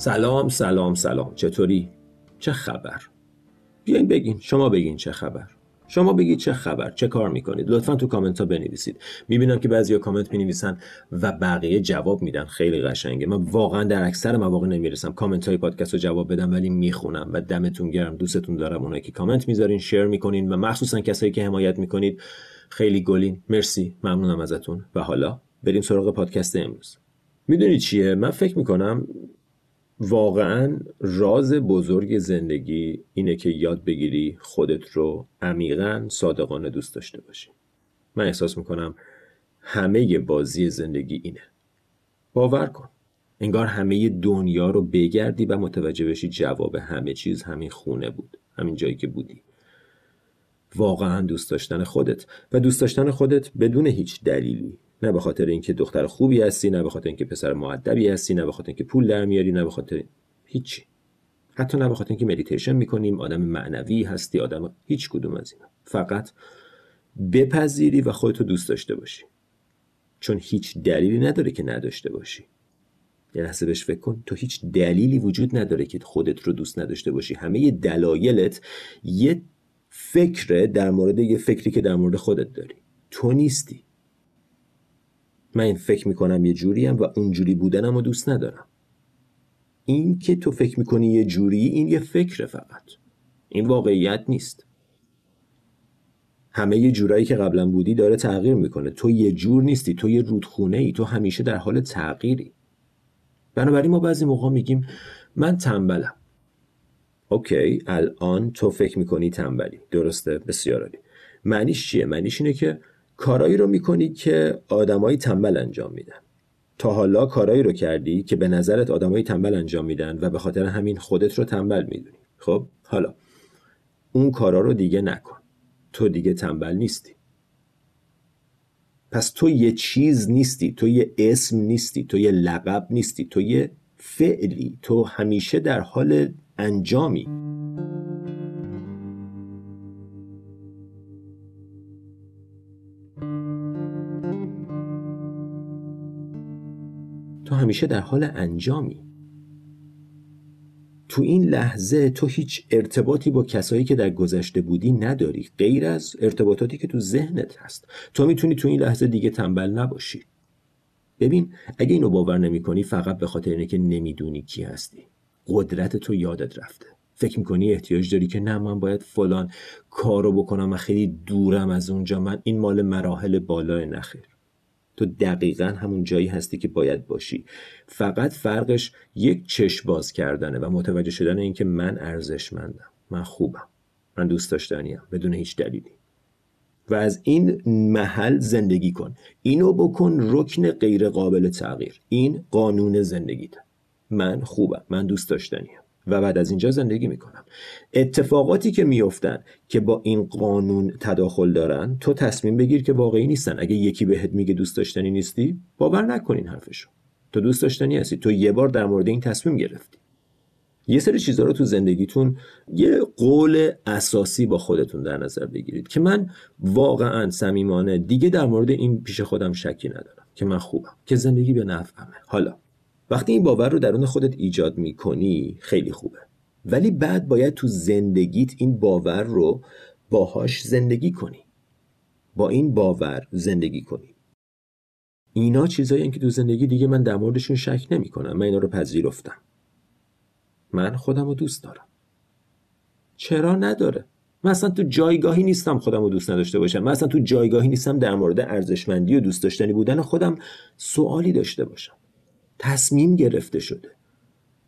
سلام سلام سلام. چطوری؟ چه خبر؟ بیاین بگین. شما بگین چه خبر. شما بگید چه خبر. چه کار می‌کنید؟ لطفا تو کامنت ها بنویسید. می‌بینم که بعضیا کامنت می‌نویسن و بقیه جواب میدن. خیلی قشنگه. من واقعا در اکثر مواقع نمی‌رسم. کامنت های پادکست رو جواب بدم ولی می‌خونم و دمتون گرم. دوستتون دارم اونایی که کامنت می‌ذارین شیر می‌کنین و مخصوصا کسایی که حمایت می‌کنید. خیلی گلین. مرسی. ممنونم ازتون. و حالا بریم سراغ پادکست امروز. می‌دونید چیه؟ من فکر می‌کنم واقعا راز بزرگ زندگی اینه که یاد بگیری خودت رو عمیقا صادقانه دوست داشته باشی. من احساس می‌کنم همه بازی زندگی اینه. باور کن انگار همه دنیا رو بگردی و متوجه بشی جواب همه چیز همین خونه بود همین جایی که بودی. واقعا دوست داشتن خودت و دوست داشتن خودت بدون هیچ دلیلی نه به خاطر اینکه دختر خوبی هستی نه به خاطر اینکه پسر معدبی هستی نه به خاطر اینکه پول در میاری نه به خاطر هیچی. حتی نه به خاطر اینکه مدیتیشن می‌کنیم آدم معنوی هستی آدم هیچ کدوم از اینا. فقط بپذیری و خودتو دوست داشته باشی. چون هیچ دلیلی نداره که نداشته باشی. یه لحظه بهش فکر کن. تو هیچ دلیلی وجود نداره که خودت رو دوست نداشته باشی. همه دلایلت یه فکره در مورد یه فکری که در مورد خودت داری. تو نیستی. من فکر می‌کنم یه جوریم و اونجوری بودنم رو دوست ندارم. این که تو فکر می‌کنی یه جوری این یه فکره فقط. این واقعیت نیست. همه یه جورایی که قبلا بودی داره تغییر می‌کنه. تو یه جور نیستی تو یه رودخونه ای تو همیشه در حال تغییری. بنابراین ما بعضی موقع میگیم من تنبلم. اوکی الان تو فکر می‌کنی تنبلی. درسته بسیار عالی. معنیش چیه؟ معنیش اینه که کارایی رو می‌کنی که آدمایی تنبل انجام میدن. تا حالا کارایی رو کردی که به نظرت آدمایی تنبل انجام میدن و به خاطر همین خودت رو تنبل می‌دونی. خب؟ حالا اون کارا رو دیگه نکن. تو دیگه تنبل نیستی. پس تو یه چیز نیستی. تو یه اسم نیستی. تو یه لقب نیستی. تو یه فعلی. تو همیشه در حال انجامی. تو همیشه در حال انجامی. تو این لحظه تو هیچ ارتباطی با کسایی که در گذشته بودی نداری غیر از ارتباطاتی که تو ذهنت هست. تو می‌تونی تو این لحظه دیگه تنبل نباشی. ببین اگه اینو باور نمی کنی فقط به خاطر اینه که نمی‌دونی کی هستی. قدرت تو یادت رفته. فکر می‌کنی احتیاج داری که نه من باید فلان کارو بکنم من خیلی دورم از اونجا. من این مال مراحل بالای نخیر. تو دقیقا همون جایی هستی که باید باشی. فقط فرقش یک چشم باز کردنه و متوجه شدن اینکه من ارزشمندم. من خوبم. من دوست داشتنیم بدون هیچ دلیلی. و از این محل زندگی کن. اینو بکن رکن غیر قابل تغییر. این قانون زندگیت. من خوبم. من دوست داشتنیم. و بعد از اینجا زندگی می‌کنم. اتفاقاتی که میفتن که با این قانون تداخل دارن تو تصمیم بگیر که واقعی نیستن. اگه یکی بهت میگه دوست داشتنی نیستی باور نکنین حرفشو. تو دوست داشتنی هستی. تو یه بار در مورد این تصمیم گرفتی. یه سری چیزها رو تو زندگیتون یه قول اساسی با خودتون در نظر بگیرید که من واقعا صمیمانه دیگه در مورد این پیش خودم شکی ندارم که من خوبم که زندگی به نفعمه. حالا وقتی این باور رو درون خودت ایجاد می‌کنی خیلی خوبه. ولی بعد باید تو زندگیت این باور رو باهاش زندگی کنی. با این باور زندگی کنی. اینا چیزایی که تو زندگی دیگه من در موردشون شک نمی کنم من اینا رو پذیرفتم. من خودم رو دوست دارم. چرا نداره؟ من اصلا تو جایگاهی نیستم خودم رو دوست نداشته باشم. من اصلا تو جایگاهی نیستم در مورد ارزشمندی و دوست داشتنی بودن خودم سوالی داشته باشم. تصمیم گرفته شده.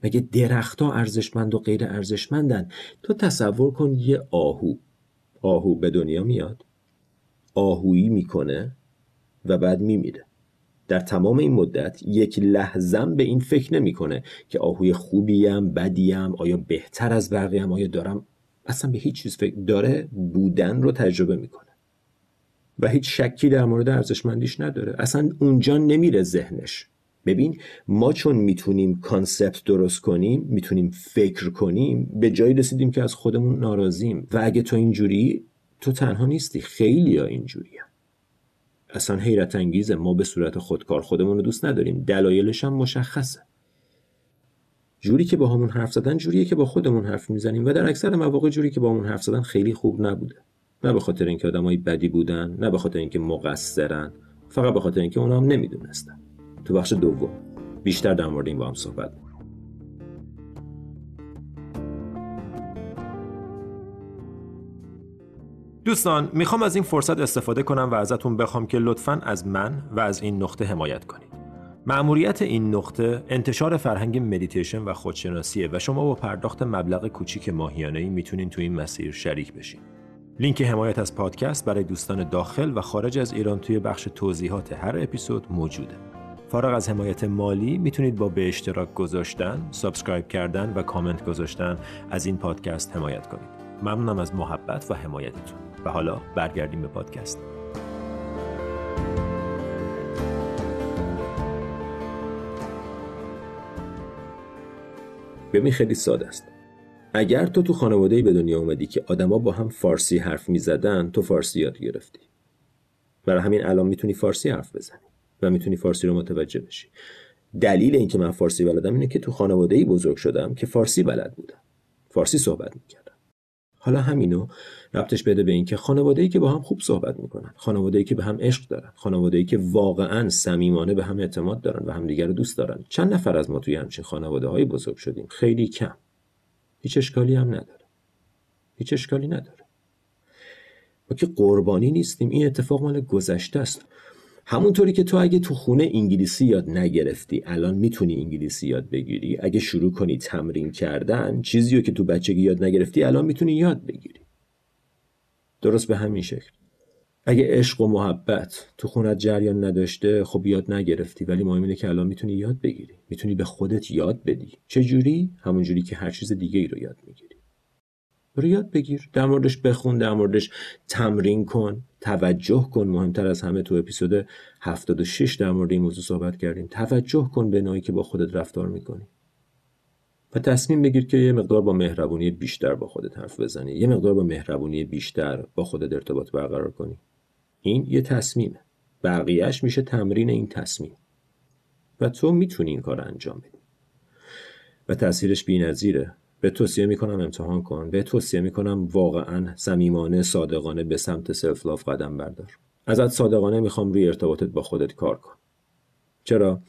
مگه درختها ارزشمند و غیر ارزشمندن؟ تو تصور کن یه آهو. آهو به دنیا میاد آهویی می‌کنه و بعد میمیره. در تمام این مدت یک لحظم به این فکر نمی‌کنه که آهوی خوبیم بدیم آیا بهتر از بقیه آیا دارم اصلا به هیچ چیز فکر داره بودن رو تجربه می‌کنه. و هیچ شکی در مورد ارزشمندیش نداره. اصلا اونجا نمیره ذهنش. ببین ما چون می‌تونیم کانسپت درست کنیم می‌تونیم فکر کنیم به جایی رسیدیم که از خودمون ناراضیم. و اگه تو اینجوری تو تنها نیستی. خیلی ها اینجوری اصلا حیرت انگیزه. ما به صورت خودکار خودمون رو دوست نداریم. دلایلش هم مشخصه. جوری که با همون حرف زدن جوریه که با خودمون حرف می‌زنیم. و در اکثر مواقع جوری که با همون حرف زدن خیلی خوب نبوده. نه به خاطر اینکه آدمای بدی بودن نه به خاطر اینکه مقصرن. فقط به خاطر اینکه اونا هم نمی‌دونستن. تو بخش دوم. بیشتر در مورد این با هم صحبت. دوستان می‌خوام از این فرصت استفاده کنم و ازتون بخوام که لطفا از من و از این نقطه حمایت کنید. مأموریت این نقطه انتشار فرهنگ مدیتیشن و خودشناسیه و شما با پرداخت مبلغ کوچیک ماهیانه ای می‌تونین تو این مسیر شریک بشین. لینک حمایت از پادکست برای دوستان داخل و خارج از ایران توی بخش توضیحات هر اپیزود موجوده. فارغ از حمایت مالی می‌تونید با به اشتراک گذاشتن، subscribe کردن و کامنت گذاشتن از این پادکست حمایت کنید. ممنونم از محبت و حمایتتون. و حالا برگردیم به پادکست. ببین خیلی ساده است. اگر تو تو خانواده به دنیا اومدی که آدما با هم فارسی حرف می‌زدن تو فارسی یاد گرفتی. برای همین الان می‌تونی فارسی حرف بزنی. و می‌تونی فارسی رو متوجه بشی. دلیل اینکه من فارسی بلدم اینه که تو خانواده ای بزرگ شدم که فارسی بلد بودم. فارسی صحبت می‌کردم. حالا همینو ربطش بده به اینکه خانواده ای که با هم خوب صحبت می‌کنن خانواده ای که به هم عشق دارن خانواده ای که واقعا صمیمانه به هم اعتماد دارن و همدیگر رو دوست دارن. چند نفر از ما توی همچین خانواده های بزرگ شدیم؟ خیلی کم. هیچ اشکالی هم نداره. هیچ اشکالی نداره. ما که قربانی نیستیم این اتفاق مال گذشته است. همونطوری که تو اگه تو خونه انگلیسی یاد نگرفتی الان می‌تونی انگلیسی یاد بگیری. اگه شروع کنی تمرین کردن چیزی رو که تو بچگی یاد نگرفتی الان می‌تونی یاد بگیری. درست به همین شکل. اگه عشق و محبت تو خونت جریان نداشته خب یاد نگرفتی ولی مهم اینه که الان می‌تونی یاد بگیری. می‌تونی به خودت یاد بدی. چه جوری همون جوری که هر چیز دیگه ای رو یاد می‌گیری. برو یاد بگیر. در موردش بخون در موردش تمرین کن توجه کن. مهمتر از همه تو اپیزود 76 در مورد این موضوع صحبت کردیم. توجه کن به نوعی که با خودت رفتار می‌کنی. و تصمیم بگیر که یه مقدار با مهربونی بیشتر با خودت حرف بزنی. یه مقدار با مهربونی بیشتر با خودت ارتباط برقرار کنی. این یه تصمیمه. بقیهش میشه تمرین این تصمیم. و تو می‌تونی این کار انجام بدی. و تاثیرش بی‌نظیره. به توصیه می‌کنم امتحان کن. به توصیه می‌کنم واقعا صمیمانه صادقانه به سمت سلف قدم بردار. ازت صادقانه می‌خوام روی ارتباطت با خودت کار کن. چرا؟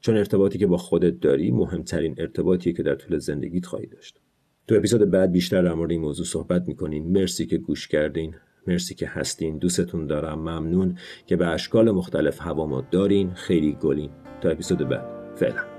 چون ارتباطی که با خودت داری مهمترین ارتباطیه که در طول زندگیت خواهی داشت. تو اپیزود بعد بیشتر در مورد این موضوع صحبت می‌کنیم. مرسی که گوش کردین. مرسی که هستین. دوستتون دارم. ممنون که به اشکال مختلف هوا ما دارین. خیلی گلین تا اپیزود بعد. فعلا.